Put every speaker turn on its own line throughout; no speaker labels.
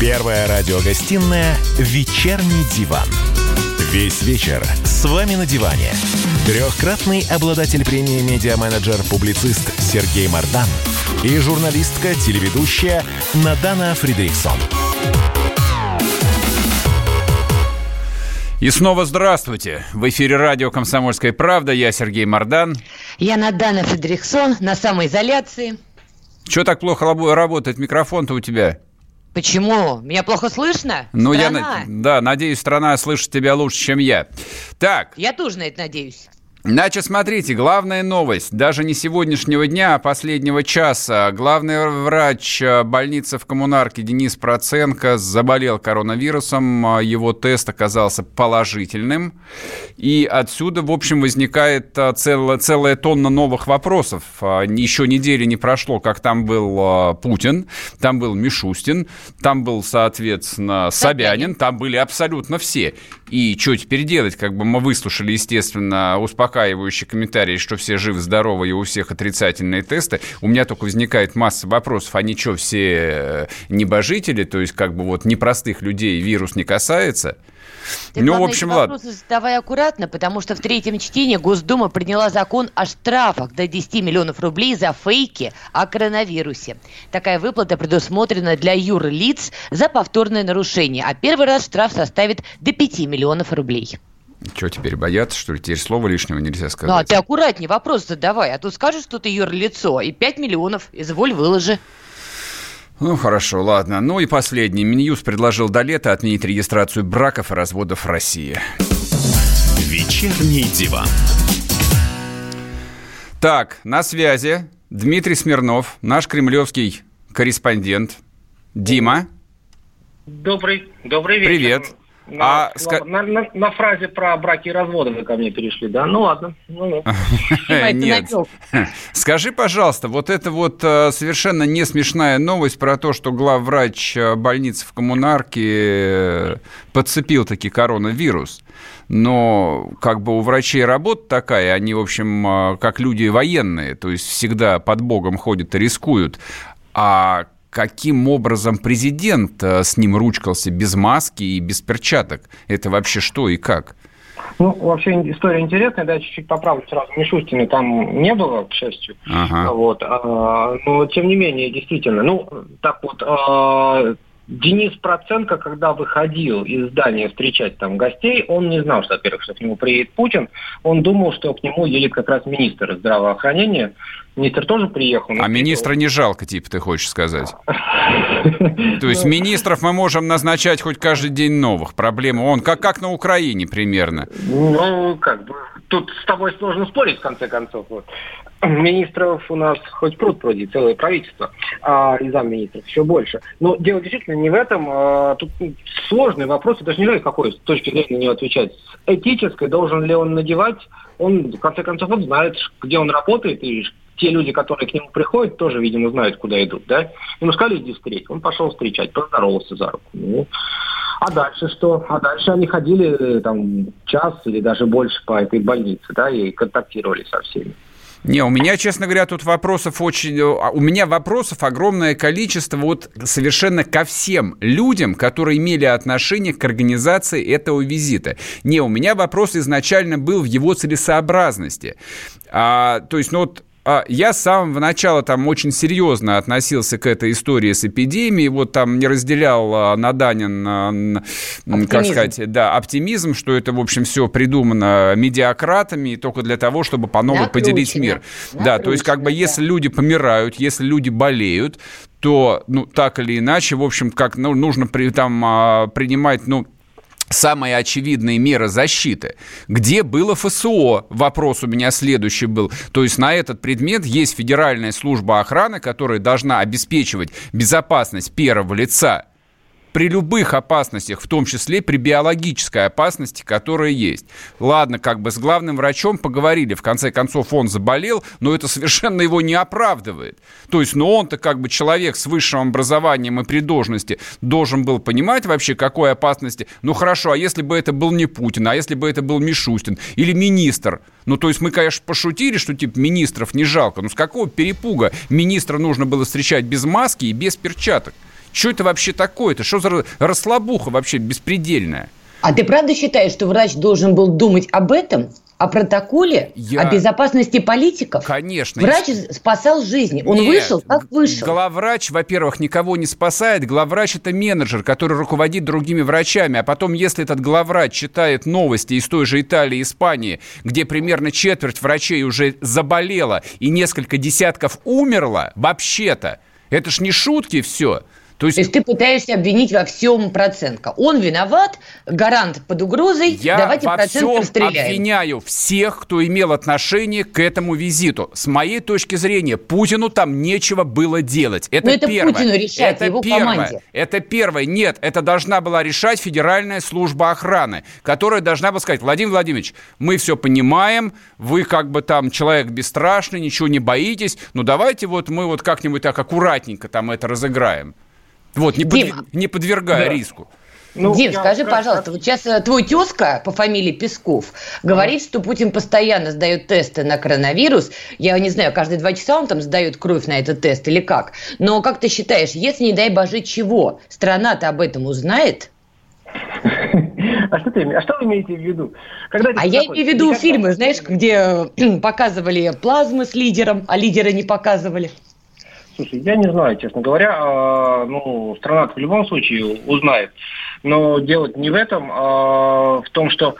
Первая радиогостинная «Вечерний диван». Весь вечер с вами на диване. Трехкратный обладатель премии «Медиа-менеджер», публицист Сергей Мардан и журналистка-телеведущая Надана Фридриксон.
И снова здравствуйте. В эфире радио «Комсомольская правда». Я Сергей Мардан.
Я Надана Фридриксон на самоизоляции.
Чего так плохо работает микрофон-то у тебя?
Почему? Меня плохо слышно?
Ну, страна? я, да, надеюсь, страна слышит тебя лучше, чем я. Так.
Я тоже на это надеюсь.
Значит, смотрите, главная новость, даже не сегодняшнего дня, а последнего часа. Главный врач э, больницы в коммунарке Денис Проценко заболел коронавирусом, его тест оказался положительным. И отсюда, в общем, возникает э, целая, целая тонна новых вопросов. Э, еще недели не прошло, как там был Путин, там был Мишустин, там был, соответственно, Собянин, там были абсолютно все. И что теперь делать? Как бы мы выслушали, естественно, успокаивающие комментарии, что все живы-здоровы и у всех отрицательные тесты. У меня только возникает масса вопросов. Они что, все э, небожители? То есть, как бы вот непростых людей вирус не касается?
Ты, ну, в общем, ладно. задавай аккуратно, потому что в третьем чтении Госдума приняла закон о штрафах до 10 миллионов рублей за фейки о коронавирусе. Такая выплата предусмотрена для юрлиц за повторное нарушение, а первый раз штраф составит до 5 миллионов рублей.
Что, теперь боятся, что ли? Теперь слова лишнего нельзя сказать?
Ну, а ты аккуратнее вопрос задавай, а то скажешь, что ты юрлицо, и 5 миллионов, изволь, выложи.
Ну, хорошо, ладно. Ну и последний. Минюс предложил до лета отменить регистрацию браков и разводов в России.
Вечерний диван.
Так, на связи Дмитрий Смирнов, наш кремлевский корреспондент. Дима.
Добрый, добрый вечер.
Привет.
На, а, ска... на, на, на фразе про браки и разводы вы ко мне перешли, да? Ну ладно. Ну,
Нет. Скажи, пожалуйста, вот это вот э, совершенно не смешная новость про то, что главврач э, больницы в коммунарке э, подцепил таки коронавирус. Но как бы у врачей работа такая, они, в общем, как люди военные, то есть всегда под Богом ходят и рискуют. А каким образом президент э, с ним ручкался без маски и без перчаток. Это вообще что и как?
Ну, вообще история интересная, да, чуть-чуть поправлю сразу. Мишустина там не было, к счастью. Ага. Вот. А, но, тем не менее, действительно, ну, так вот, а, Денис Проценко, когда выходил из здания встречать там гостей, он не знал, что, во-первых, что к нему приедет Путин. Он думал, что к нему едет как раз министр здравоохранения. Министр тоже приехал.
А министра не жалко, типа, ты хочешь сказать? То есть министров мы можем назначать хоть каждый день новых. Проблема он как, как на Украине примерно.
Ну, как бы, тут с тобой сложно спорить, в конце концов. Вот. Министров у нас хоть пруд пруди, целое правительство, а и замминистров еще больше. Но дело действительно не в этом. А, тут сложный вопрос, я даже не знаю, какой с точки зрения на него отвечать. С этической должен ли он надевать, он, в конце концов, он знает, где он работает и те люди, которые к нему приходят, тоже, видимо, знают, куда идут, да? Ему сказали, иди встреть. Он пошел встречать, поздоровался за руку. Ну, а дальше что? А дальше они ходили там час или даже больше по этой больнице, да, и контактировали со всеми.
Не, у меня, честно говоря, тут вопросов очень... А, у меня вопросов огромное количество вот совершенно ко всем людям, которые имели отношение к организации этого визита. Не, у меня вопрос изначально был в его целесообразности. А, то есть, ну вот я с самого начала там очень серьезно относился к этой истории с эпидемией, вот там не разделял а, Наданин, а, как сказать, да, оптимизм, что это, в общем, все придумано медиакратами только для того, чтобы по новой поделить мир. Да, то есть как бы если люди помирают, если люди болеют, то, ну, так или иначе, в общем, как ну, нужно при, там принимать, ну, самые очевидные меры защиты. Где было ФСО? Вопрос у меня следующий был. То есть на этот предмет есть Федеральная служба охраны, которая должна обеспечивать безопасность первого лица при любых опасностях, в том числе при биологической опасности, которая есть. Ладно, как бы с главным врачом поговорили, в конце концов он заболел, но это совершенно его не оправдывает. То есть, ну он-то как бы человек с высшим образованием и при должности должен был понимать вообще, какой опасности. Ну хорошо, а если бы это был не Путин, а если бы это был Мишустин или министр? Ну то есть мы, конечно, пошутили, что типа министров не жалко, но с какого перепуга министра нужно было встречать без маски и без перчаток? Что это вообще такое? Это что за расслабуха вообще беспредельная?
А ты правда считаешь, что врач должен был думать об этом? о протоколе, Я... о безопасности политиков.
Конечно.
Врач спасал жизни. Он Нет, вышел, как вышел.
Главврач, во-первых, никого не спасает. Главврач – это менеджер, который руководит другими врачами. А потом, если этот главврач читает новости из той же Италии, Испании, где примерно четверть врачей уже заболела и несколько десятков умерло, вообще-то, это ж не шутки все.
То есть... То есть ты пытаешься обвинить во всем Проценко. Он виноват, гарант под угрозой,
Я давайте во всем обвиняю всех, кто имел отношение к этому визиту. С моей точки зрения, Путину там нечего было делать. Это, Но это первое. Путину решать, это его первое. команде. Это первое. Нет, это должна была решать Федеральная служба охраны, которая должна была сказать, Владимир Владимирович, мы все понимаем, вы как бы там человек бесстрашный, ничего не боитесь, но давайте вот мы вот как-нибудь так аккуратненько там это разыграем. Вот, не, Дим, под, не подвергая да. риску.
Ну, Дим, я, скажи, как, пожалуйста, вот сейчас э, твой тезка по фамилии Песков говорит, что Путин постоянно сдает тесты на коронавирус. Я не знаю, каждые два часа он там сдает кровь на этот тест или как. Но как ты считаешь, если, не дай боже, чего, страна-то об этом узнает?
А что, ты, а что вы имеете в виду?
Когда а я имею в виду фильмы, знаешь, где показывали плазмы с лидером, а лидера не показывали.
Слушай, я не знаю, честно говоря. А, ну, страна в любом случае узнает. Но делать не в этом, а в том, что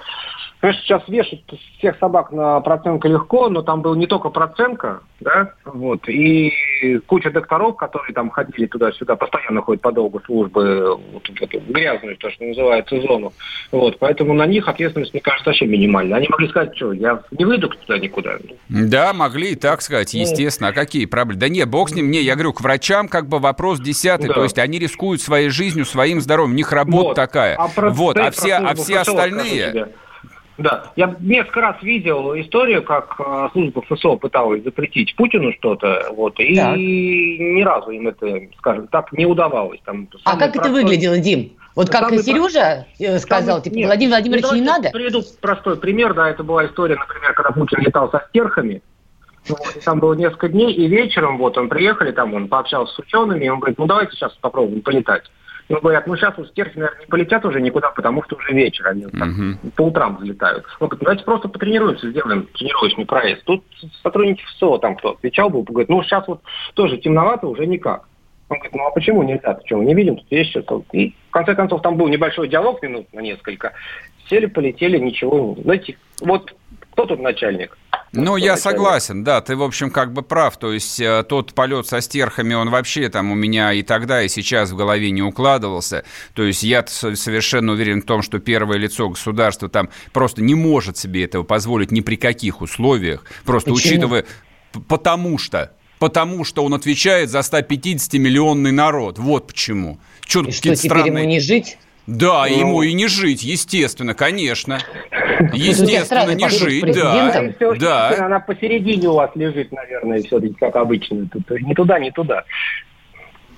Конечно, сейчас вешать всех собак на Проценко легко, но там был не только Проценко, да, вот, и куча докторов, которые там ходили туда-сюда, постоянно ходят по долгу службы, вот, в эту грязную, то, что называется, зону. Вот, поэтому на них ответственность, мне кажется, вообще минимальная. Они могли сказать, что я не выйду туда никуда.
Да, могли и так сказать, ну. естественно. А какие проблемы? Да нет, бог с ним. Не, я говорю, к врачам как бы вопрос десятый. Да. То есть они рискуют своей жизнью, своим здоровьем. У них работа вот. такая. А вот, а все, а все остальные...
Да, я несколько раз видел историю, как э, служба ФСО пыталась запретить Путину что-то, вот, и так. ни разу им это, скажем так, не удавалось. Там,
а как простой... это выглядело, Дим? Вот как самый Сережа про... сказал, типа, нет, Владимир Владимирович, ну, не надо?
Приведу простой пример, да, это была история, например, когда Путин летал со стерхами, вот, там было несколько дней, и вечером вот он приехали, там он пообщался с учеными, и он говорит, ну давайте сейчас попробуем полетать. Ну, говорят, ну сейчас вот стерхи, наверное, не полетят уже никуда, потому что уже вечер, они uh-huh. там, по утрам взлетают. Ну, давайте просто потренируемся, сделаем тренировочный проезд. Тут сотрудники ФСО там кто отвечал был, говорит, ну сейчас вот тоже темновато, уже никак. Он говорит, ну а почему нельзя? Мы не видим, тут есть что-то. И в конце концов там был небольшой диалог, минут на несколько. Сели, полетели, ничего. Знаете, вот кто тут начальник?
Ну, я согласен, да, ты, в общем, как бы прав. То есть э, тот полет со стерхами, он вообще там у меня и тогда, и сейчас в голове не укладывался. То есть я совершенно уверен в том, что первое лицо государства там просто не может себе этого позволить ни при каких условиях. Просто Почему? учитывая... Потому что потому что он отвечает за 150-миллионный народ. Вот почему.
Что, и что теперь странные... ему не жить?
Да. Ну. ему и не жить, естественно, конечно. Естественно, не жить, да.
да. Она посередине у вас лежит, наверное, все-таки, как обычно. Не туда, не туда.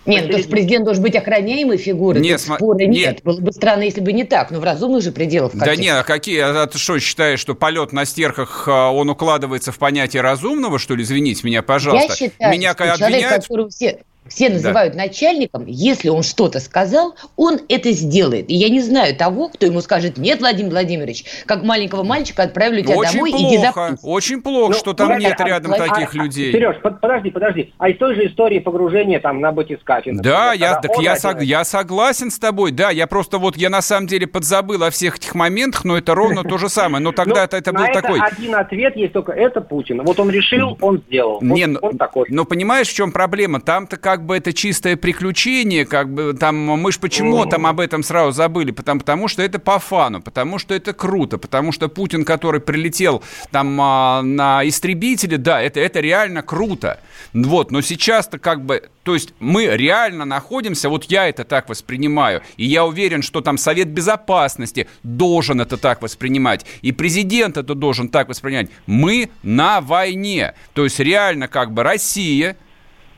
Нет, ну, то есть президент должен быть охраняемой фигурой. Нет, см... спора нет. нет. Было бы странно, если бы не так, но в разумных же пределах.
Да нет, а какие? А ты что, считаешь, что полет на стерхах, а, он укладывается в понятие разумного, что ли? Извините меня, пожалуйста. Я
считаю, меня что обвиняют... человек, которого все все называют да. начальником, если он что-то сказал, он это сделает. И я не знаю того, кто ему скажет, нет, Владимир Владимирович, как маленького мальчика отправили тебя
очень
домой,
плохо, иди за Очень плохо, ну, что там нет а, рядом а, таких а, людей.
Сереж, подожди, подожди. А из той же истории погружения там на батискафе.
Да, я, так я, сог, я согласен с тобой, да, я просто вот, я на самом деле подзабыл о всех этих моментах, но это ровно то же самое. Но тогда это, был такой...
один ответ есть только, это Путин. Вот он решил, он сделал.
Не, он такой. Но понимаешь, в чем проблема? Там-то как бы это чистое приключение, как бы там мы ж почему там об этом сразу забыли, потому, потому что это по фану, потому что это круто, потому что Путин, который прилетел там а, на истребителе, да, это, это реально круто. Вот, но сейчас-то как бы, то есть мы реально находимся, вот я это так воспринимаю, и я уверен, что там Совет Безопасности должен это так воспринимать, и президент это должен так воспринимать. Мы на войне, то есть реально как бы Россия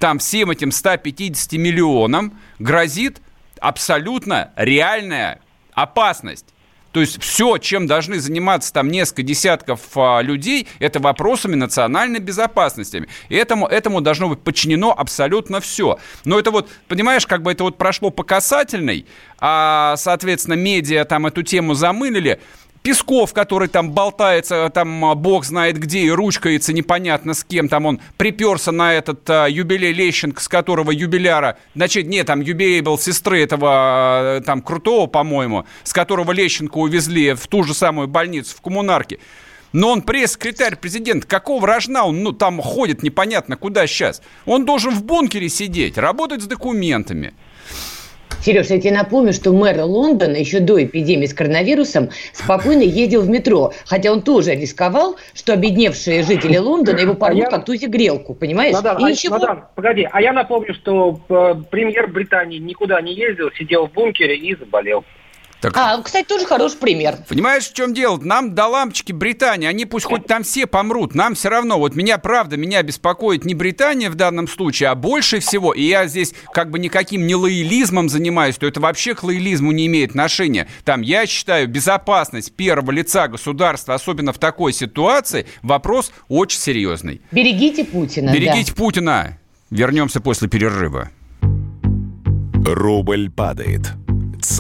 там всем этим 150 миллионам грозит абсолютно реальная опасность. То есть все, чем должны заниматься там несколько десятков а, людей, это вопросами национальной безопасности. И этому, этому должно быть подчинено абсолютно все. Но это вот, понимаешь, как бы это вот прошло по касательной, а, соответственно, медиа там эту тему замылили, Песков, который там болтается, там а, бог знает где и ручкается непонятно с кем, там он приперся на этот а, юбилей Лещенко, с которого юбиляра, значит, нет, там юбилей был сестры этого а, там крутого, по-моему, с которого Лещенко увезли в ту же самую больницу в коммунарке. Но он пресс-секретарь президента. Какого рожна он ну, там ходит непонятно куда сейчас? Он должен в бункере сидеть, работать с документами.
Сереж, я тебе напомню, что мэр Лондона еще до эпидемии с коронавирусом спокойно ездил в метро, хотя он тоже рисковал, что обедневшие жители Лондона его порвут а как тузик грелку, понимаешь?
Надан,
И
а,
ничего...
Надан, погоди, а я напомню, что э, премьер Британии никуда не ездил, сидел в бункере и заболел.
Так... А, кстати, тоже хороший пример.
Понимаешь, в чем дело? Нам до лампочки Британии, они пусть хоть там все помрут, нам все равно. Вот меня, правда, меня беспокоит не Британия в данном случае, а больше всего, и я здесь как бы никаким не лоялизмом занимаюсь, то это вообще к лоялизму не имеет отношения. Там, я считаю, безопасность первого лица государства, особенно в такой ситуации, вопрос очень серьезный.
Берегите Путина.
Берегите да. Путина. Вернемся после перерыва.
Рубль падает.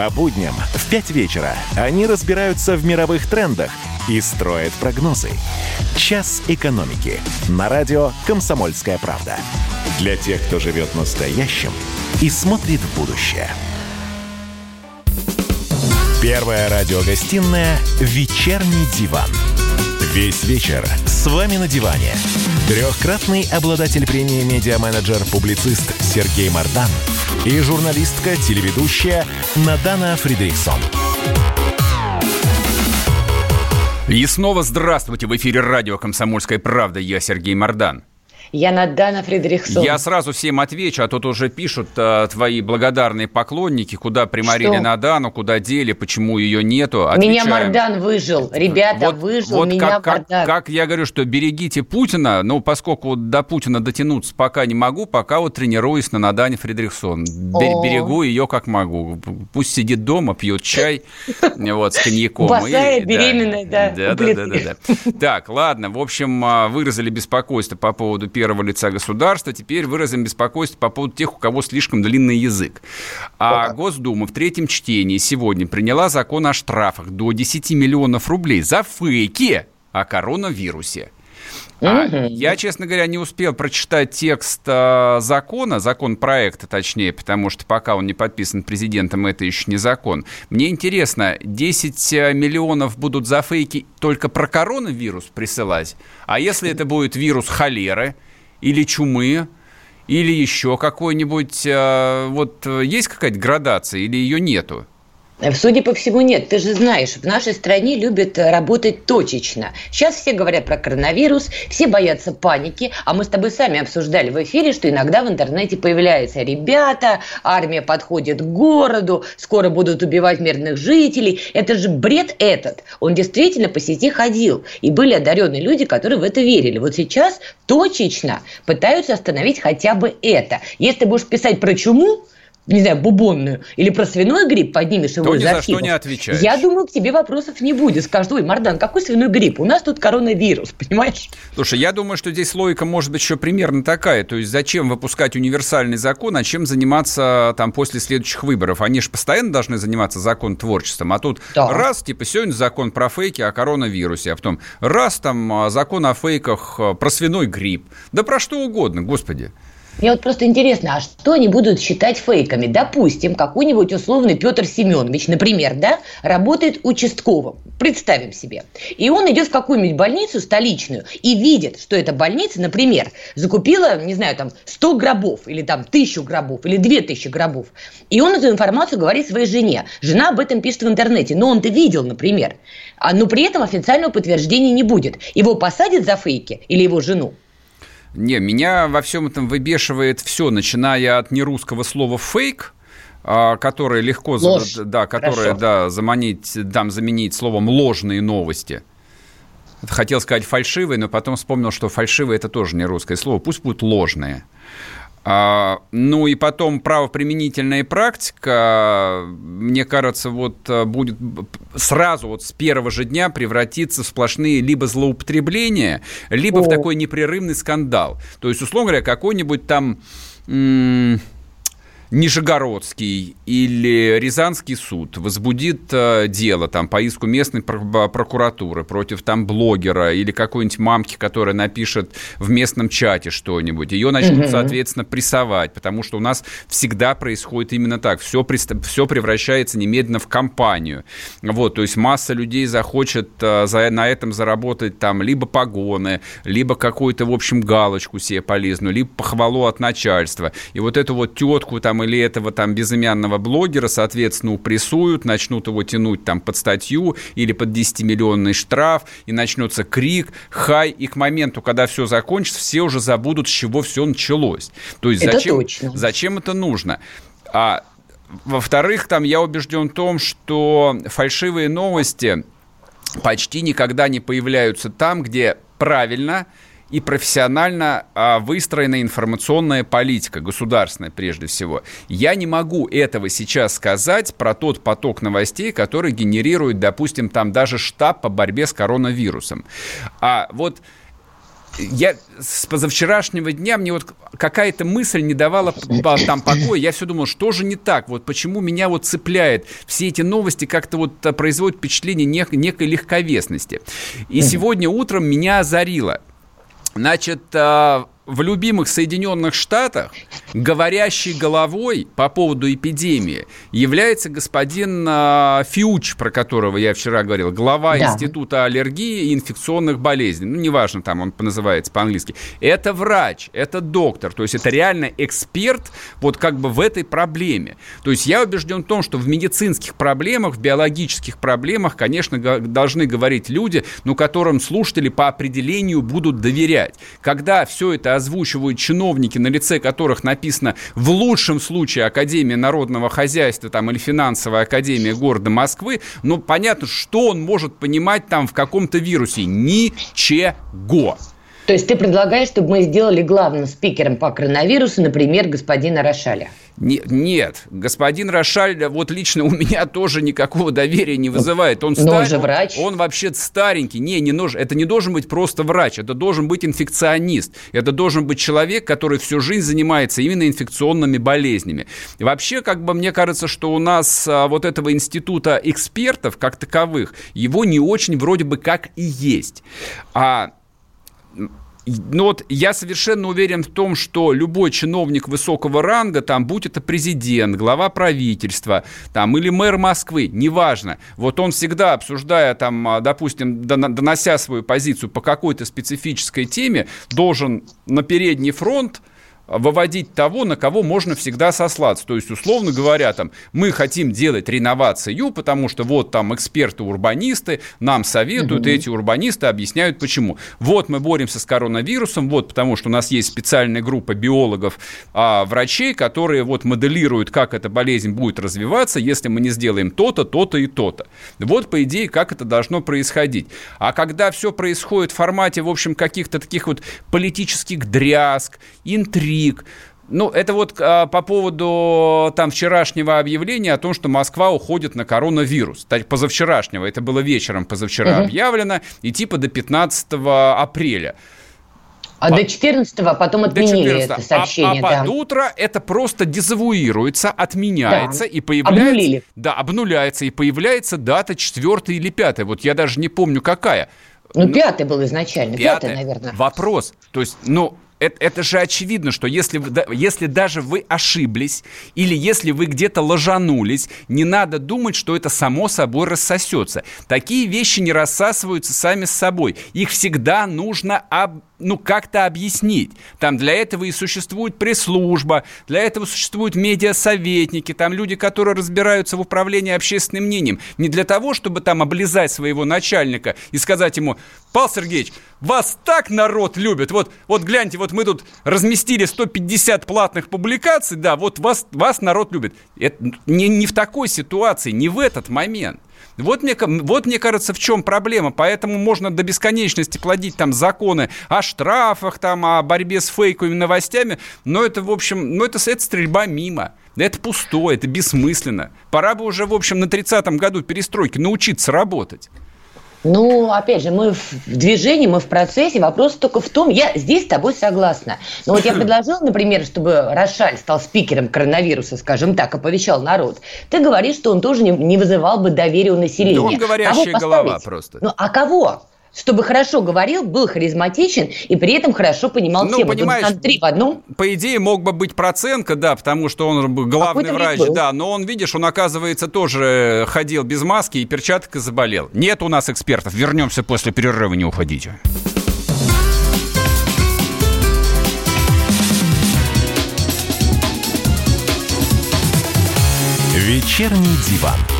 По будням в 5 вечера они разбираются в мировых трендах и строят прогнозы. «Час экономики» на радио «Комсомольская правда». Для тех, кто живет настоящим и смотрит в будущее. Первая радиогостинная «Вечерний диван». Весь вечер с вами на диване. Трехкратный обладатель премии «Медиа-менеджер», публицист Сергей Мардан и журналистка-телеведущая Надана Фридрихсон.
И снова здравствуйте! В эфире радио «Комсомольская правда». Я Сергей Мордан.
Я Надана Фредериксон.
Я сразу всем отвечу, а тут уже пишут а, твои благодарные поклонники, куда приморили Что? Надану, куда дели, почему ее нету.
Отвечаем. Меня Мардан выжил, ребята, вот, выжил вот меня
как, как, как я говорю, что берегите Путина, ну, поскольку до Путина дотянуться пока не могу, пока вот тренируюсь на Надане Фредериксон. Берегу ее как могу. Пусть сидит дома, пьет чай вот, с коньяком.
Босая, беременная, да.
Да, да, да, да, да. Так, ладно, в общем, а, выразили беспокойство по поводу первого лица государства, теперь выразим беспокойство по поводу тех, у кого слишком длинный язык. А. Госдума в третьем чтении сегодня приняла закон о штрафах до 10 миллионов рублей за фейки о коронавирусе. А я, честно говоря, не успел прочитать текст э, закона, закон проекта, точнее, потому что пока он не подписан президентом, это еще не закон. Мне интересно, 10 э, миллионов будут за фейки только про коронавирус присылать? А если это будет вирус холеры? Или чумы, или еще какой-нибудь... Э, вот э, есть какая-то градация или ее нету?
Судя по всему, нет. Ты же знаешь, в нашей стране любят работать точечно. Сейчас все говорят про коронавирус, все боятся паники, а мы с тобой сами обсуждали в эфире, что иногда в интернете появляются ребята, армия подходит к городу, скоро будут убивать мирных жителей. Это же бред этот. Он действительно по сети ходил. И были одаренные люди, которые в это верили. Вот сейчас точечно пытаются остановить хотя бы это. Если ты будешь писать про чуму, не знаю, бубонную, или про свиной грипп поднимешь его То из
за что не отвечаешь.
Я думаю, к тебе вопросов не будет. Скажут, ой, Мардан, какой свиной грипп? У нас тут коронавирус, понимаешь?
Слушай, я думаю, что здесь логика может быть еще примерно такая. То есть зачем выпускать универсальный закон, а чем заниматься там после следующих выборов? Они же постоянно должны заниматься закон творчеством. А тут да. раз, типа, сегодня закон про фейки о коронавирусе, а потом раз там а, закон о фейках а, про свиной грипп. Да про что угодно, господи.
Мне вот просто интересно, а что они будут считать фейками? Допустим, какой-нибудь условный Петр Семенович, например, да, работает участковым. Представим себе. И он идет в какую-нибудь больницу столичную и видит, что эта больница, например, закупила, не знаю, там 100 гробов или там тысячу гробов или 2000 гробов. И он эту информацию говорит своей жене. Жена об этом пишет в интернете. Но он-то видел, например. А, но при этом официального подтверждения не будет. Его посадят за фейки или его жену?
Не, меня во всем этом выбешивает все, начиная от нерусского слова «фейк», а, которые легко, Ложь. да, которые, да, заманить, там заменить словом ложные новости. Хотел сказать фальшивые, но потом вспомнил, что фальшивые это тоже не русское слово. Пусть будут ложные. А, ну и потом правоприменительная практика, мне кажется, вот а, будет сразу вот с первого же дня превратиться в сплошные либо злоупотребления, либо О. в такой непрерывный скандал. То есть, условно говоря, какой-нибудь там... М- Нижегородский или Рязанский суд возбудит э, дело там, по иску местной прокуратуры против там блогера или какой-нибудь мамки, которая напишет в местном чате что-нибудь, ее начнут, угу. соответственно, прессовать, потому что у нас всегда происходит именно так. Все, все превращается немедленно в компанию. Вот, то есть масса людей захочет э, за, на этом заработать там либо погоны, либо какую-то, в общем, галочку себе полезную, либо похвалу от начальства. И вот эту вот тетку там или этого там безымянного блогера, соответственно, упрессуют, начнут его тянуть там под статью или под 10-миллионный штраф, и начнется крик, хай, и к моменту, когда все закончится, все уже забудут, с чего все началось. То есть это зачем, точно. зачем это нужно? А во-вторых, там я убежден в том, что фальшивые новости почти никогда не появляются там, где правильно – и профессионально а, выстроена информационная политика, государственная прежде всего. Я не могу этого сейчас сказать про тот поток новостей, который генерирует, допустим, там даже штаб по борьбе с коронавирусом. А вот я с позавчерашнего дня мне вот какая-то мысль не давала там покоя. Я все думал, что же не так? Вот почему меня вот цепляет все эти новости как-то вот а, производят впечатление нек- некой легковесности. И сегодня утром меня озарило. Значит, а, в любимых Соединенных Штатах говорящей головой по поводу эпидемии является господин э, Фиуч, про которого я вчера говорил, глава да. Института аллергии и инфекционных болезней. Ну, неважно, там он называется по-английски. Это врач, это доктор, то есть это реально эксперт вот как бы в этой проблеме. То есть я убежден в том, что в медицинских проблемах, в биологических проблемах, конечно, должны говорить люди, ну, которым слушатели по определению будут доверять. Когда все это озвучивают чиновники, на лице которых написано в лучшем случае Академия народного хозяйства там, или финансовая академия города Москвы, ну, понятно, что он может понимать там в каком-то вирусе? Ничего.
То есть ты предлагаешь, чтобы мы сделали главным спикером по коронавирусу, например, господина Рошаля?
Не, нет, господин Рошаль, вот лично у меня тоже никакого доверия не вызывает. Он, стар... же врач. он, он вообще старенький. Не, не нужен, это не должен быть просто врач, это должен быть инфекционист. Это должен быть человек, который всю жизнь занимается именно инфекционными болезнями. И вообще, как бы мне кажется, что у нас а, вот этого института экспертов как таковых, его не очень вроде бы как и есть. А ну вот я совершенно уверен в том, что любой чиновник высокого ранга, там, будь это президент, глава правительства, там, или мэр Москвы, неважно, вот он всегда, обсуждая, там, а, допустим, донося свою позицию по какой-то специфической теме, должен на передний фронт выводить того, на кого можно всегда сослаться. То есть, условно говоря, там, мы хотим делать реновацию, потому что вот там эксперты-урбанисты нам советуют, угу. эти урбанисты объясняют, почему. Вот мы боремся с коронавирусом, вот потому что у нас есть специальная группа биологов, а, врачей, которые вот моделируют, как эта болезнь будет развиваться, если мы не сделаем то-то, то-то и то-то. Вот, по идее, как это должно происходить. А когда все происходит в формате, в общем, каких-то таких вот политических дрязг, интриг, МИГ. Ну, это вот а, по поводу там вчерашнего объявления о том, что Москва уходит на коронавирус. Так, позавчерашнего, это было вечером позавчера угу. объявлено, и типа до 15 апреля.
А по... до 14 а потом отменили 14 это сообщение.
А, а да. под утро это просто дезавуируется, отменяется да. и появляется... Обнулили. Да, обнуляется, и появляется дата 4 или 5. Вот я даже не помню, какая.
Ну, ну пятый был изначально, пятый, наверное.
Вопрос. То есть, ну, это, это же очевидно, что если, если даже вы ошиблись или если вы где-то ложанулись, не надо думать, что это само собой рассосется. Такие вещи не рассасываются сами с собой. Их всегда нужно об, ну, как-то объяснить. Там для этого и существует пресс-служба, для этого существуют медиасоветники, там люди, которые разбираются в управлении общественным мнением. Не для того, чтобы там облизать своего начальника и сказать ему, Павел Сергеевич, вас так народ любит, вот, вот гляньте, вот мы тут разместили 150 платных публикаций, да, вот вас, вас народ любит. Это не, не в такой ситуации, не в этот момент. Вот мне, вот мне кажется, в чем проблема. Поэтому можно до бесконечности плодить там законы о штрафах, там, о борьбе с фейковыми новостями. Но это, в общем, ну это, это стрельба мимо. Это пустое, это бессмысленно. Пора бы уже, в общем, на 30-м году перестройки научиться работать.
Ну, опять же, мы в движении, мы в процессе. Вопрос только в том, я здесь с тобой согласна. Но вот я предложила, например, чтобы Рошаль стал спикером коронавируса, скажем так, оповещал народ. Ты говоришь, что он тоже не, не вызывал бы доверия у населения. Да
он говорящая голова просто.
Ну, а кого? Чтобы хорошо говорил, был харизматичен и при этом хорошо понимал ну, тему.
Понимаешь, Тут три в одном. По идее, мог бы быть Проценко, да, потому что он главный врач, да, но он, видишь, он, оказывается, тоже ходил без маски и перчаток и заболел. Нет у нас экспертов. Вернемся после перерыва, не уходите.
Вечерний диван.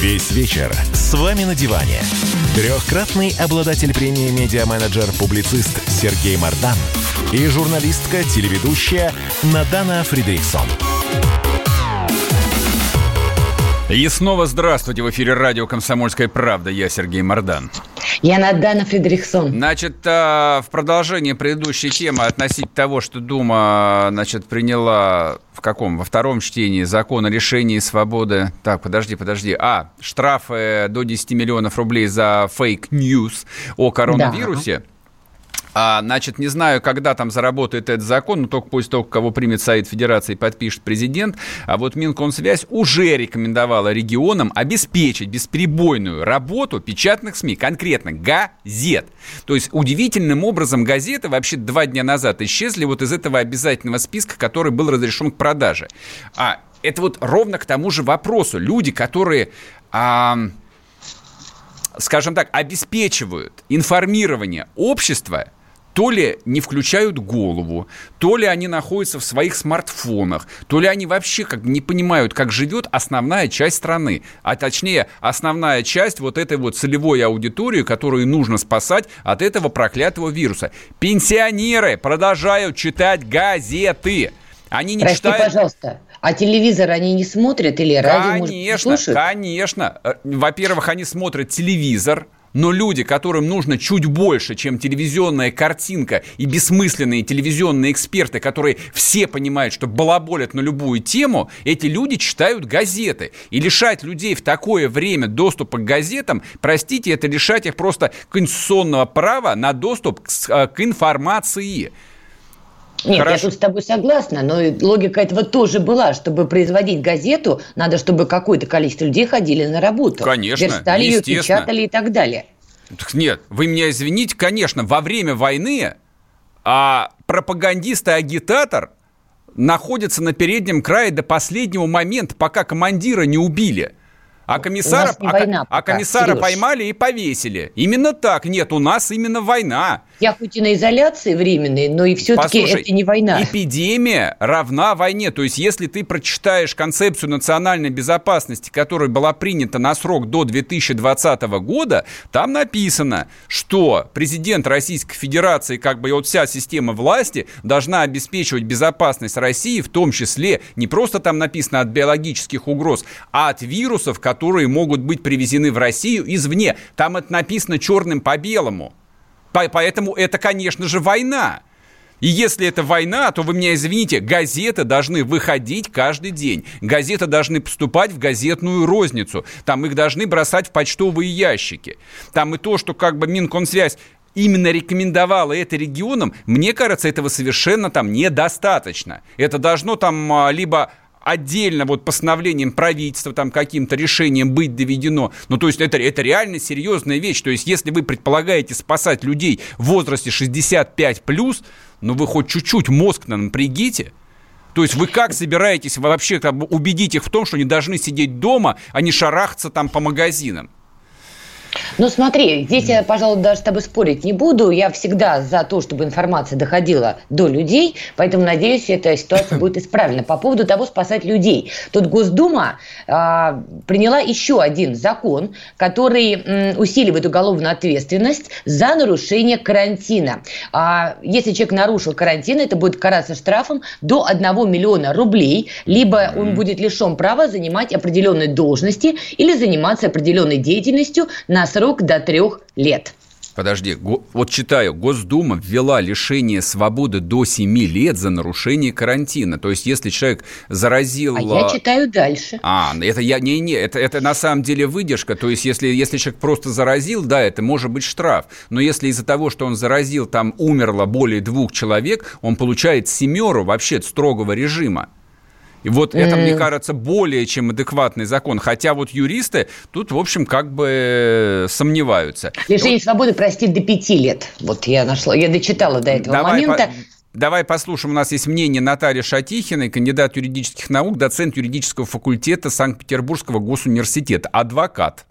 Весь вечер с вами на диване. Трехкратный обладатель премии «Медиа-менеджер - публицист» Сергей Мардан и журналистка-телеведущая Надана Фридрихсон.
И снова здравствуйте в эфире радио «Комсомольская правда». Я Сергей Мардан.
Я Надана Фридрихсон.
Значит, а, в продолжение предыдущей темы относительно того, что Дума, значит, приняла в каком? Во втором чтении закон о лишении свободы. Так, подожди, подожди. А, штрафы до 10 миллионов рублей за fake news о коронавирусе. Да. А, значит, не знаю, когда там заработает этот закон, но только после того, кого примет Совет Федерации подпишет президент. А вот Минкомсвязь уже рекомендовала регионам обеспечить бесперебойную работу печатных СМИ, конкретно газет. То есть удивительным образом газеты вообще два дня назад исчезли вот из этого обязательного списка, который был разрешен к продаже. А это вот ровно к тому же вопросу. Люди, которые... А, скажем так, обеспечивают информирование общества то ли не включают голову, то ли они находятся в своих смартфонах, то ли они вообще как не понимают, как живет основная часть страны, а точнее основная часть вот этой вот целевой аудитории, которую нужно спасать от этого проклятого вируса. Пенсионеры продолжают читать газеты. Они не
Прости,
читают...
пожалуйста. А телевизор они не смотрят или радио,
Конечно, может, конечно. Э, во-первых, они смотрят телевизор, но люди, которым нужно чуть больше, чем телевизионная картинка и бессмысленные телевизионные эксперты, которые все понимают, что балаболят на любую тему, эти люди читают газеты. И лишать людей в такое время доступа к газетам, простите, это лишать их просто конституционного права на доступ к, э, к информации.
Нет, Хорошо. я тут с тобой согласна, но логика этого тоже была. Чтобы производить газету, надо, чтобы какое-то количество людей ходили на работу.
Конечно,
Верстали ее, печатали и так далее.
Нет, вы меня извините, конечно, во время войны а пропагандист и агитатор находится на переднем крае до последнего момента, пока командира не убили – а комиссара, а, война, а комиссара Сереж. поймали и повесили. Именно так. Нет, у нас именно война.
Я хоть и на изоляции временной, но и все-таки это не война.
Эпидемия равна войне. То есть, если ты прочитаешь концепцию национальной безопасности, которая была принята на срок до 2020 года, там написано, что президент Российской Федерации, как бы и вот вся система власти, должна обеспечивать безопасность России, в том числе не просто там написано от биологических угроз, а от вирусов, которые которые могут быть привезены в Россию извне. Там это написано черным по белому. Поэтому это, конечно же, война. И если это война, то вы меня извините, газеты должны выходить каждый день. Газеты должны поступать в газетную розницу. Там их должны бросать в почтовые ящики. Там и то, что как бы Минкомсвязь именно рекомендовала это регионам, мне кажется, этого совершенно там недостаточно. Это должно там а, либо отдельно вот постановлением правительства, там каким-то решением быть доведено. Ну, то есть это, это реально серьезная вещь. То есть если вы предполагаете спасать людей в возрасте 65+, плюс, ну вы хоть чуть-чуть мозг напрягите, то есть вы как собираетесь вообще убедить их в том, что они должны сидеть дома, а не шарахаться там по магазинам?
Ну смотри, здесь я, пожалуй, даже с тобой спорить не буду. Я всегда за то, чтобы информация доходила до людей, поэтому, надеюсь, эта ситуация будет исправлена. По поводу того, спасать людей. Тут Госдума а, приняла еще один закон, который м, усиливает уголовную ответственность за нарушение карантина. А, если человек нарушил карантин, это будет караться штрафом до 1 миллиона рублей, либо он будет лишен права занимать определенные должности или заниматься определенной деятельностью на срок до трех лет.
Подожди, вот читаю, Госдума ввела лишение свободы до 7 лет за нарушение карантина. То есть, если человек заразил...
А я читаю дальше.
А, это я не не, это это на самом деле выдержка. То есть, если если человек просто заразил, да, это может быть штраф. Но если из-за того, что он заразил, там умерло более двух человек, он получает семеру вообще строгого режима. И вот это, мне кажется, более чем адекватный закон. Хотя вот юристы тут, в общем, как бы сомневаются.
Лишение вот... свободы простить до пяти лет. Вот я нашла, я дочитала до этого Давай момента. По...
Давай послушаем. У нас есть мнение Натальи Шатихиной, кандидат юридических наук, доцент юридического факультета Санкт-Петербургского госуниверситета, адвокат.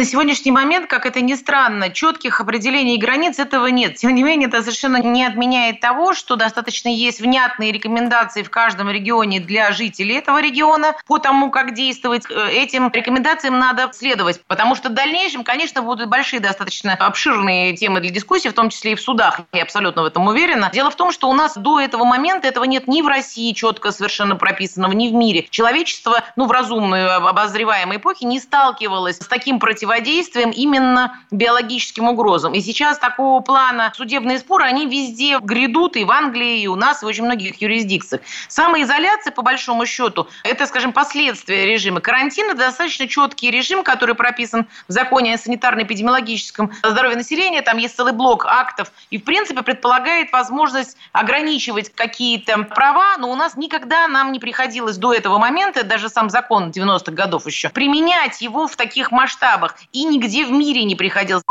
На сегодняшний момент, как это ни странно, четких определений границ этого нет. Тем не менее, это совершенно не отменяет того, что достаточно есть внятные рекомендации в каждом регионе для жителей этого региона по тому, как действовать. Э, этим рекомендациям надо следовать, потому что в дальнейшем, конечно, будут большие достаточно обширные темы для дискуссии, в том числе и в судах, я абсолютно в этом уверена. Дело в том, что у нас до этого момента этого нет ни в России четко совершенно прописанного, ни в мире. Человечество, ну, в разумную обозреваемой эпохе не сталкивалось с таким противодействием противодействием именно биологическим угрозам. И сейчас такого плана судебные споры, они везде грядут, и в Англии, и у нас, и в очень многих юрисдикциях. Самоизоляция, по большому счету, это, скажем, последствия режима карантина, достаточно четкий режим, который прописан в законе о санитарно-эпидемиологическом здоровье населения. Там есть целый блок актов, и, в принципе, предполагает возможность ограничивать какие-то права, но у нас никогда нам не приходилось до этого момента, даже сам закон 90-х годов еще, применять его в таких масштабах и нигде в мире не приходилось.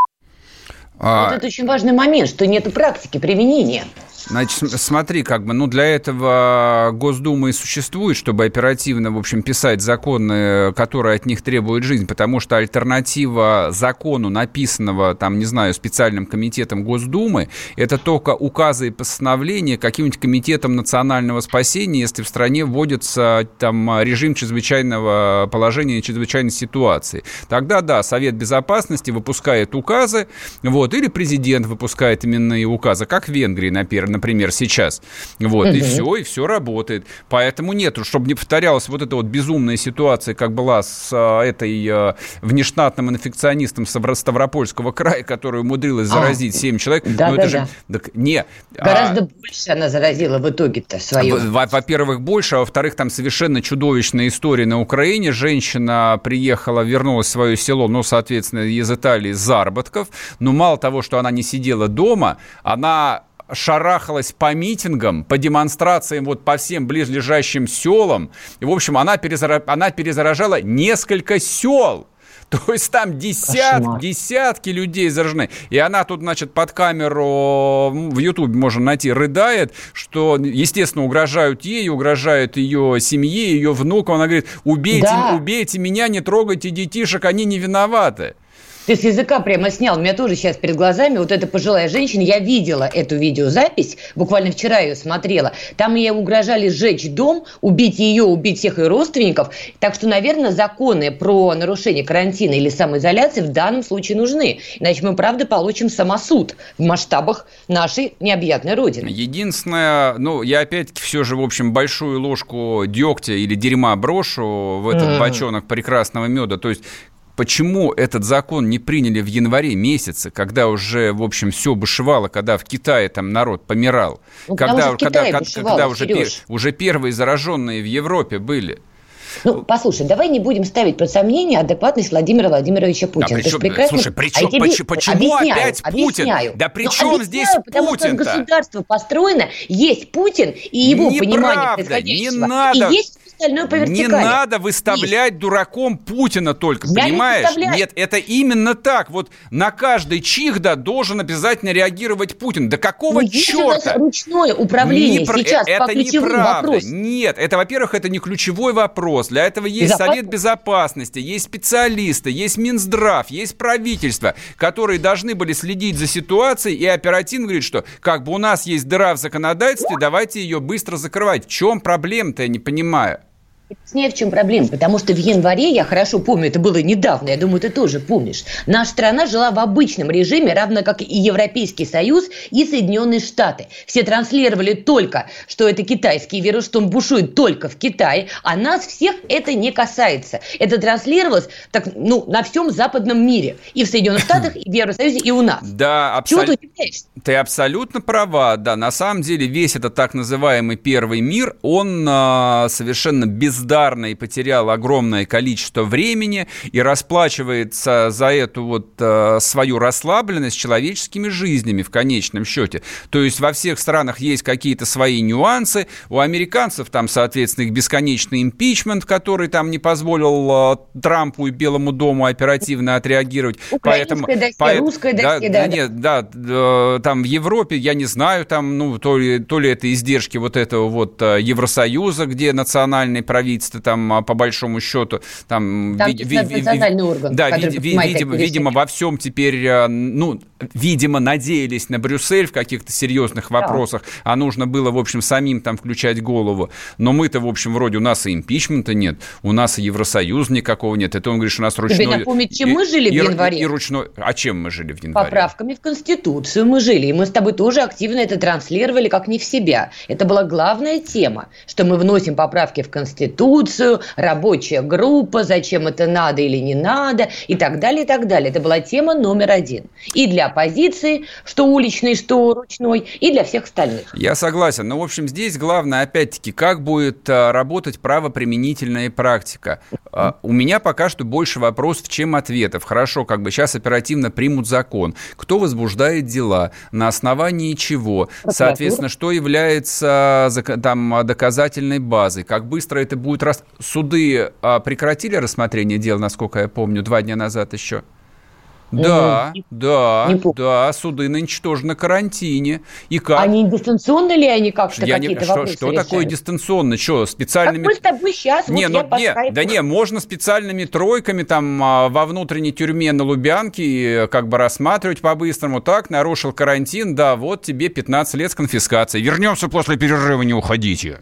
А... Вот это очень важный момент, что нет практики применения.
Значит, смотри, как бы, ну, для этого Госдума и существует, чтобы оперативно, в общем, писать законы, которые от них требует жизнь, потому что альтернатива закону, написанного, там, не знаю, специальным комитетом Госдумы, это только указы и постановления каким-нибудь комитетом национального спасения, если в стране вводится там режим чрезвычайного положения, чрезвычайной ситуации. Тогда, да, Совет Безопасности выпускает указы, вот, или президент выпускает именные указы, как в Венгрии, например, например, сейчас. Вот, угу. и все, и все работает. Поэтому нет, чтобы не повторялась вот эта вот безумная ситуация, как была с а, этой а, внештатным инфекционистом Ставропольского края, которая умудрилась а, заразить а, 7 человек.
Да,
Но
да,
это
да.
же... Так, не,
Гораздо а, больше она заразила в итоге-то свою.
Во-первых, больше, а во-вторых, там совершенно чудовищная история на Украине. Женщина приехала, вернулась в свое село, ну, соответственно, из Италии, с заработков. Но мало того, что она не сидела дома, она шарахалась по митингам, по демонстрациям вот по всем близлежащим селам. И, в общем, она, перезара... она перезаражала несколько сел. То есть там десят, десятки людей заражены. И она тут, значит, под камеру в Ютубе можно найти, рыдает, что, естественно, угрожают ей, угрожают ее семье, ее внукам. Она говорит, убейте, да. убейте меня, не трогайте детишек, они не виноваты.
Ты с языка прямо снял. У меня тоже сейчас перед глазами вот эта пожилая женщина. Я видела эту видеозапись, буквально вчера ее смотрела. Там ей угрожали сжечь дом, убить ее, убить всех ее родственников. Так что, наверное, законы про нарушение карантина или самоизоляции в данном случае нужны. Иначе мы, правда, получим самосуд в масштабах нашей необъятной Родины.
Единственное, ну, я опять-таки все же, в общем, большую ложку дегтя или дерьма брошу в этот mm. бочонок прекрасного меда. То есть почему этот закон не приняли в январе месяце, когда уже, в общем, все бушевало, когда в Китае там народ помирал, ну, когда, когда, когда, бушевало, когда уже, пер, уже первые зараженные в Европе были.
Ну, послушай, давай не будем ставить под сомнение адекватность Владимира Владимировича Путина.
Да, причем, прекрасно... Слушай, причем, а почему, почему объясняю, опять Путин? Объясняю. Да при чем ну, здесь
потому
Путин
Потому что государство построено, есть Путин и его
Неправда,
понимание
происходящего. Не надо.
И есть остальное по
вертикали. Не надо выставлять есть. дураком Путина только, Я понимаешь? Не Нет, это именно так. Вот на каждый чих, да, должен обязательно реагировать Путин. Да какого Но черта? у нас
ручное управление не сейчас
это
по
неправда. Вопросам. Нет, это, во-первых, это не ключевой вопрос. Для этого есть Совет Безопасности, есть специалисты, есть Минздрав, есть правительство, которые должны были следить за ситуацией и оперативно говорить, что как бы у нас есть дыра в законодательстве, давайте ее быстро закрывать. В чем проблема-то, я не понимаю.
Объясняю, в чем проблема. Потому что в январе, я хорошо помню, это было недавно, я думаю, ты тоже помнишь, наша страна жила в обычном режиме, равно как и Европейский Союз и Соединенные Штаты. Все транслировали только, что это китайский вирус, что он бушует только в Китае, а нас всех это не касается. Это транслировалось так, ну, на всем западном мире. И в Соединенных Штатах, и в Евросоюзе, и у нас.
Да, абсолютно. ты Ты абсолютно права, да. На самом деле весь этот так называемый первый мир, он а, совершенно без бездарно и потерял огромное количество времени и расплачивается за эту вот э, свою расслабленность человеческими жизнями в конечном счете. То есть во всех странах есть какие-то свои нюансы. У американцев там, соответственно, их бесконечный импичмент, который там не позволил э, Трампу и Белому дому оперативно отреагировать.
Поэтому, досье, по, русская досье, да, да,
нет, да, э, там в Европе, я не знаю, там, ну, то ли, то ли это издержки вот этого вот э, Евросоюза, где национальный правительство правительство там а, по большому счету там,
там ви, ви, национальный ви, орган,
да, ви, ви, видимо, видимо во всем теперь а, ну видимо надеялись на Брюссель в каких-то серьезных вопросах, да. а нужно было в общем самим там включать голову. Но мы-то в общем вроде у нас и импичмента нет, у нас и Евросоюз никакого нет. Это он говорит, что у нас ручной.
Тебе напомнить, чем и, мы жили и, в январе?
И, и ручной. А чем мы жили в январе?
Поправками в Конституцию мы жили, и мы с тобой тоже активно это транслировали как не в себя. Это была главная тема, что мы вносим поправки в Конституцию Конституцию, рабочая группа, зачем это надо или не надо и так далее, и так далее. Это была тема номер один. И для оппозиции, что уличный, что ручной, и для всех остальных.
Я согласен. Но, в общем, здесь главное, опять-таки, как будет а, работать правоприменительная практика. А, у меня пока что больше вопросов, чем ответов. Хорошо, как бы сейчас оперативно примут закон. Кто возбуждает дела? На основании чего? Соответственно, что является там, доказательной базой? Как быстро это будет раз... Суды а, прекратили рассмотрение дел, насколько я помню, два дня назад еще? Да, не, да, не да, суды нынче тоже на карантине. И как?
Они дистанционно ли они как-то
я какие-то не, что, вопросы Что решают? такое дистанционно? Что, специальными...
Как мы с тобой сейчас,
не, вот ну, не, Да не, можно специальными тройками там а, во внутренней тюрьме на Лубянке как бы рассматривать по-быстрому. Так, нарушил карантин, да, вот тебе 15 лет с конфискацией. Вернемся после перерыва, не уходите.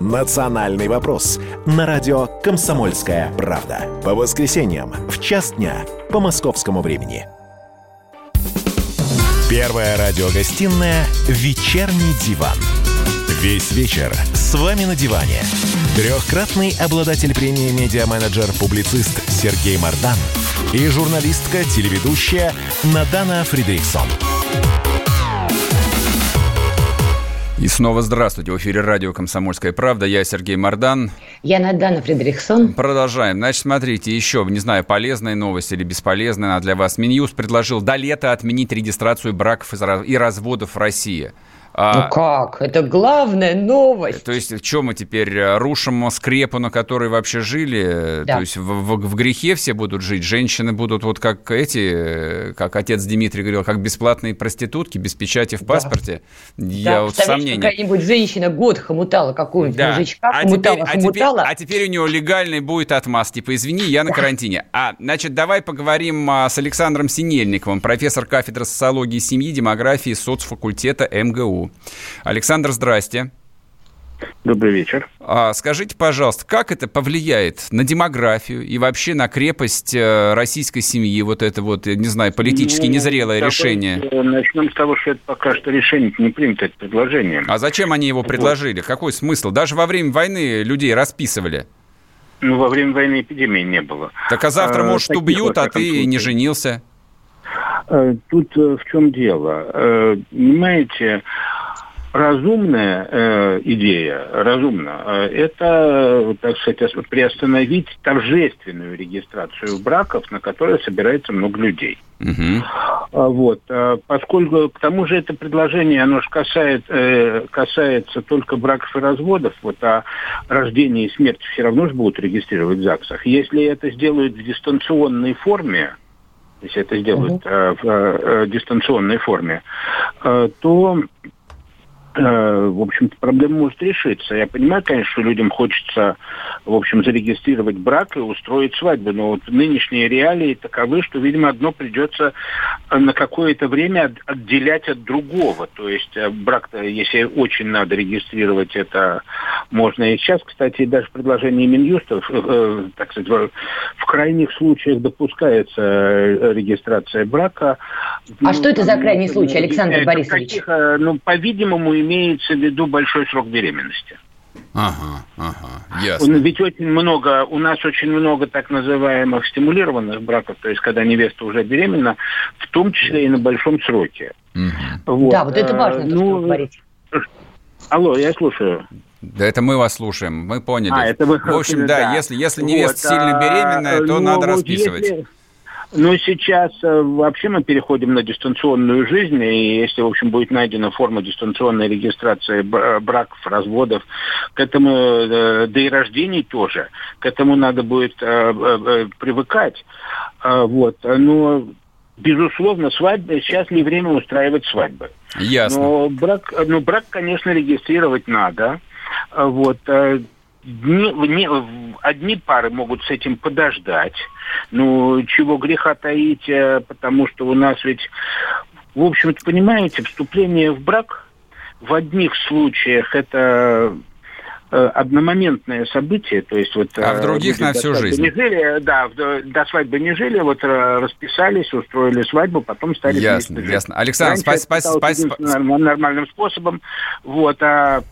«Национальный вопрос» на радио «Комсомольская правда». По воскресеньям в час дня по московскому времени. Первая радиогостинная «Вечерний диван». Весь вечер с вами на диване. Трехкратный обладатель премии «Медиа-менеджер-публицист» Сергей Мардан и журналистка-телеведущая Надана Фридриксон.
И снова здравствуйте. В эфире радио «Комсомольская правда». Я Сергей Мордан.
Я Надана Фредериксон.
Продолжаем. Значит, смотрите, еще, не знаю, полезная новость или бесполезная она для вас. Минюст предложил до лета отменить регистрацию браков и разводов в России.
А, ну как? Это главная новость.
То есть, что мы теперь э, рушим скрепу, на которой вообще жили? Да. То есть в, в, в грехе все будут жить? Женщины будут вот как эти, как отец Дмитрий говорил, как бесплатные проститутки, без печати в паспорте?
Да. Я да, вот сомнений. какая-нибудь женщина год хомутала какую-нибудь да. мужичка, а хомутала, теперь,
хомутала. А теперь, а теперь у него легальный будет отмаз. Типа, извини, я на карантине. А, значит, давай поговорим а, с Александром Синельниковым, профессор кафедры социологии семьи, демографии соцфакультета МГУ. Александр, здрасте.
Добрый вечер.
А, скажите, пожалуйста, как это повлияет на демографию и вообще на крепость э, российской семьи? Вот это вот, не знаю, политически ну, незрелое решение.
Начнем с того, что это пока что решение не принято, это предложение.
А зачем они его предложили? Вот. Какой смысл? Даже во время войны людей расписывали.
Ну, во время войны эпидемии не было.
Так а завтра, а, может, убьют, а ты не женился?
Э, тут э, в чем дело? Понимаете, разумная э, идея, разумно, э, это, так сказать, приостановить торжественную регистрацию браков, на которые собирается много людей. Угу. Вот, а поскольку к тому же это предложение, оно же касает, э, касается только браков и разводов, вот, а рождение и смерть все равно же будут регистрировать в ЗАГСах. Если это сделают в дистанционной форме, если это сделают uh-huh. в э, дистанционной форме, то Э, в общем-то, проблема может решиться. Я понимаю, конечно, что людям хочется, в общем, зарегистрировать брак и устроить свадьбу, но вот нынешние реалии таковы, что, видимо, одно придется на какое-то время отделять от другого. То есть э, брак, если очень надо регистрировать, это можно и сейчас. Кстати, даже предложение Минюста, э, так сказать, в крайних случаях допускается регистрация брака.
А ну, что это за крайний случай, Александр Борисович? Каких,
ну, по-видимому, имеется в виду большой срок беременности.
Ага, ага, ясно.
Ведь очень много, у нас очень много так называемых стимулированных браков, то есть когда невеста уже беременна, в том числе и на большом сроке.
Угу. Вот. Да, вот это важно, то, ну, говорите.
Алло, я слушаю.
Да это мы вас слушаем, мы поняли. А, это вы, в общем, да, да. если, если невеста вот, сильно беременная, то ну, надо вот расписывать. Если,
но сейчас э, вообще мы переходим на дистанционную жизнь, и если, в общем, будет найдена форма дистанционной регистрации э, браков, разводов, к этому, э, да и рождений тоже, к этому надо будет привыкать. Вот. Но Безусловно, свадьба сейчас не время устраивать свадьбы.
Ясно.
Но брак, ну, брак, конечно, регистрировать надо. Вот не, не, одни пары могут с этим подождать. Ну, чего греха таить, э, потому что у нас ведь, в общем-то, понимаете, вступление в брак в одних случаях это одномоментное событие, то есть вот...
А в других на всю жизнь.
Не жили, да, до свадьбы не жили, вот э, расписались, устроили свадьбу, потом стали
Ясно, ясно. Александр, спасибо.
спасибо. Нормальным способом, вот, а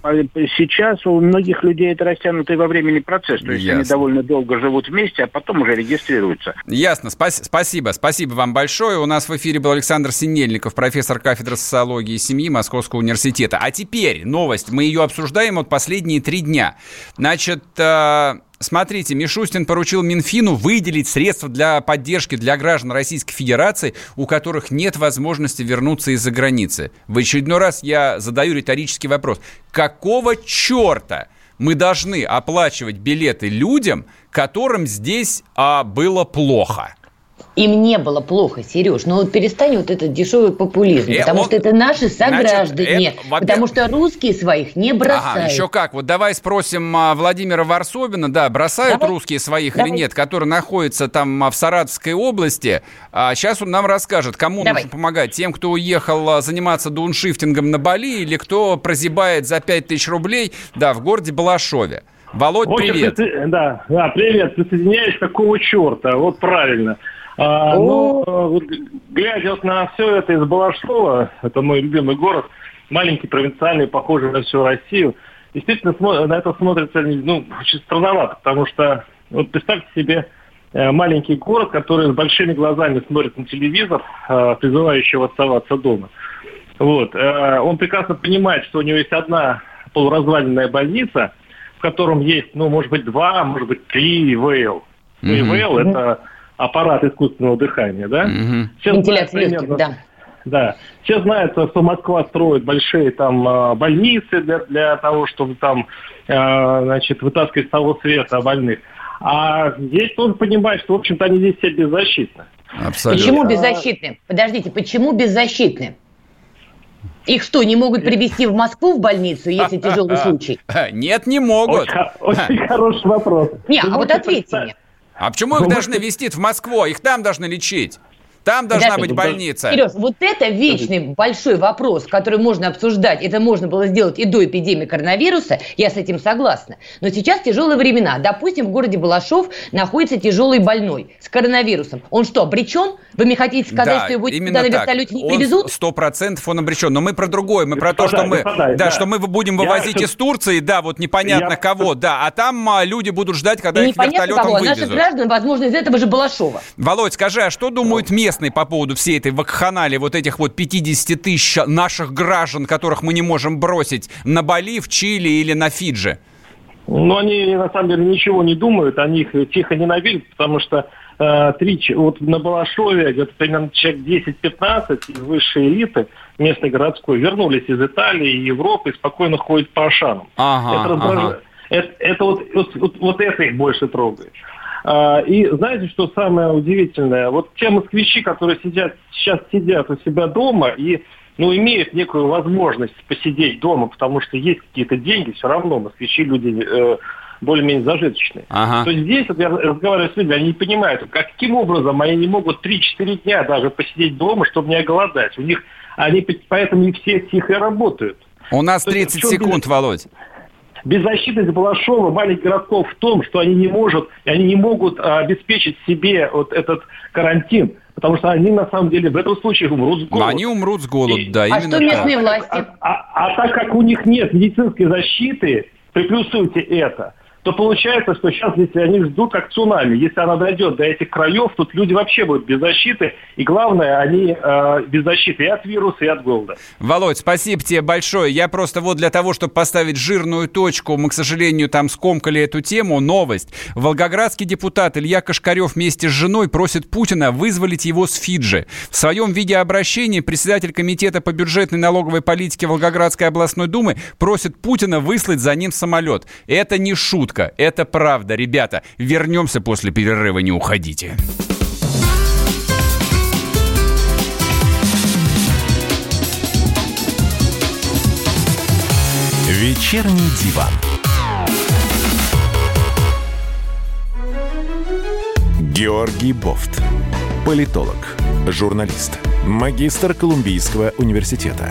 сейчас у многих людей это растянутый во времени процесс, то есть ясно. они довольно долго живут вместе, а потом уже регистрируются.
Ясно, спасибо, спасибо вам большое. У нас в эфире был Александр Синельников, профессор кафедры социологии и семьи Московского университета. А теперь новость, мы ее обсуждаем вот последние три дня. Значит, э, Смотрите, Мишустин поручил Минфину выделить средства для поддержки для граждан Российской Федерации, у которых нет возможности вернуться из-за границы. В очередной раз я задаю риторический вопрос. Какого черта мы должны оплачивать билеты людям, которым здесь а, было плохо?
Им не было плохо, Сереж. Но вот перестань вот этот дешевый популизм, э, потому он, что это наши сограждане. Значит, э, потому что русские своих не бросают. Ага,
еще как. Вот давай спросим а, Владимира Варсобина, да, бросают давай. русские своих давай. или нет, которые находятся там а, в Саратовской области. А сейчас он нам расскажет, кому давай. нужно помогать. Тем, кто уехал а, заниматься дауншифтингом на Бали или кто прозябает за 5000 рублей, да, в городе Балашове. Володь, привет.
Да, да, привет. Присоединяюсь, какого черта? Вот правильно. А, ну, вот, глядя вот на все это из Балашова, это мой любимый город, маленький, провинциальный, похожий на всю Россию, действительно на это смотрится ну, очень странновато, потому что вот представьте себе э, маленький город, который с большими глазами смотрит на телевизор, э, призывающий оставаться дома. Вот. Э, он прекрасно понимает, что у него есть одна полуразваленная больница, в котором есть, ну, может быть, два, может быть, три ИВЛ. Ну, ИВЛ mm-hmm. это аппарат искусственного дыхания, да?
Угу. Вентиляция легких, да.
Да. Все знают, что Москва строит большие там а, больницы для, для того, чтобы там, э, значит, вытаскивать с того света больных. А здесь он понимает, что, в общем-то, они здесь все беззащитны.
Абсолютно. Почему беззащитны? Подождите, почему беззащитны? Их что, не могут привезти в Москву в больницу, если тяжелый случай?
Нет, не могут.
Очень, очень хороший вопрос.
Не, а вот ответьте мне.
А почему их должны везти в Москву? Их там должны лечить. Там должна Подожди, быть больница.
Сереж, вот это вечный большой вопрос, который можно обсуждать. Это можно было сделать и до эпидемии коронавируса, я с этим согласна. Но сейчас тяжелые времена. Допустим, в городе Балашов находится тяжелый больной с коронавирусом. Он что, обречен? Вы мне хотите сказать, да, что его
туда на вертолете не привезут? Сто процентов он обречен. Но мы про другое. Мы господа, про то, что мы, господа, да, да, что мы будем вывозить я, из Турции, да, вот непонятно я, кого, да, а там а, люди будут ждать, когда и их вертолетом кого. вывезут.
Наши граждан, возможно, из этого же Балашова.
Володь, скажи, а что думают местные местный по поводу всей этой вакханалии, вот этих вот 50 тысяч наших граждан, которых мы не можем бросить на Бали, в Чили или на Фиджи?
Ну, они на самом деле ничего не думают, они их тихо ненавидят, потому что э, три, вот на Балашове где-то примерно человек 10-15 из высшей элиты местной городской вернулись из Италии и Европы и спокойно ходят по Ашанам. Ага, это, раздражает. ага. это, это вот, вот, вот это их больше трогает. А, и знаете, что самое удивительное? Вот те москвичи, которые сидят, сейчас сидят у себя дома и ну, имеют некую возможность посидеть дома, потому что есть какие-то деньги, все равно москвичи люди э, более-менее зажиточные. Ага. То здесь, вот я разговариваю с людьми, они не понимают, каким образом они не могут 3-4 дня даже посидеть дома, чтобы не оголодать. У них они поэтому и все тихо работают.
У нас 30 секунд, Володь.
Беззащитность Балашова, маленьких городков в том, что они не, может, они не могут а, обеспечить себе вот этот карантин. Потому что они на самом деле в этом случае умрут с голоду.
Они умрут с голоду, да,
а именно что местные так. власти? А,
а, а так как у них нет медицинской защиты, приплюсуйте это – то получается, что сейчас, если они ждут как цунами, если она дойдет до этих краев, тут люди вообще будут без защиты, и главное, они э, без защиты и от вируса, и от голода.
Володь, спасибо тебе большое. Я просто вот для того, чтобы поставить жирную точку, мы, к сожалению, там скомкали эту тему, новость. Волгоградский депутат Илья Кашкарев вместе с женой просит Путина вызволить его с Фиджи. В своем видеообращении председатель комитета по бюджетной налоговой политике Волгоградской областной думы просит Путина выслать за ним самолет. Это не шутка шутка, это правда. Ребята, вернемся после перерыва, не уходите.
Вечерний диван. Георгий Бофт. Политолог, журналист, магистр Колумбийского университета,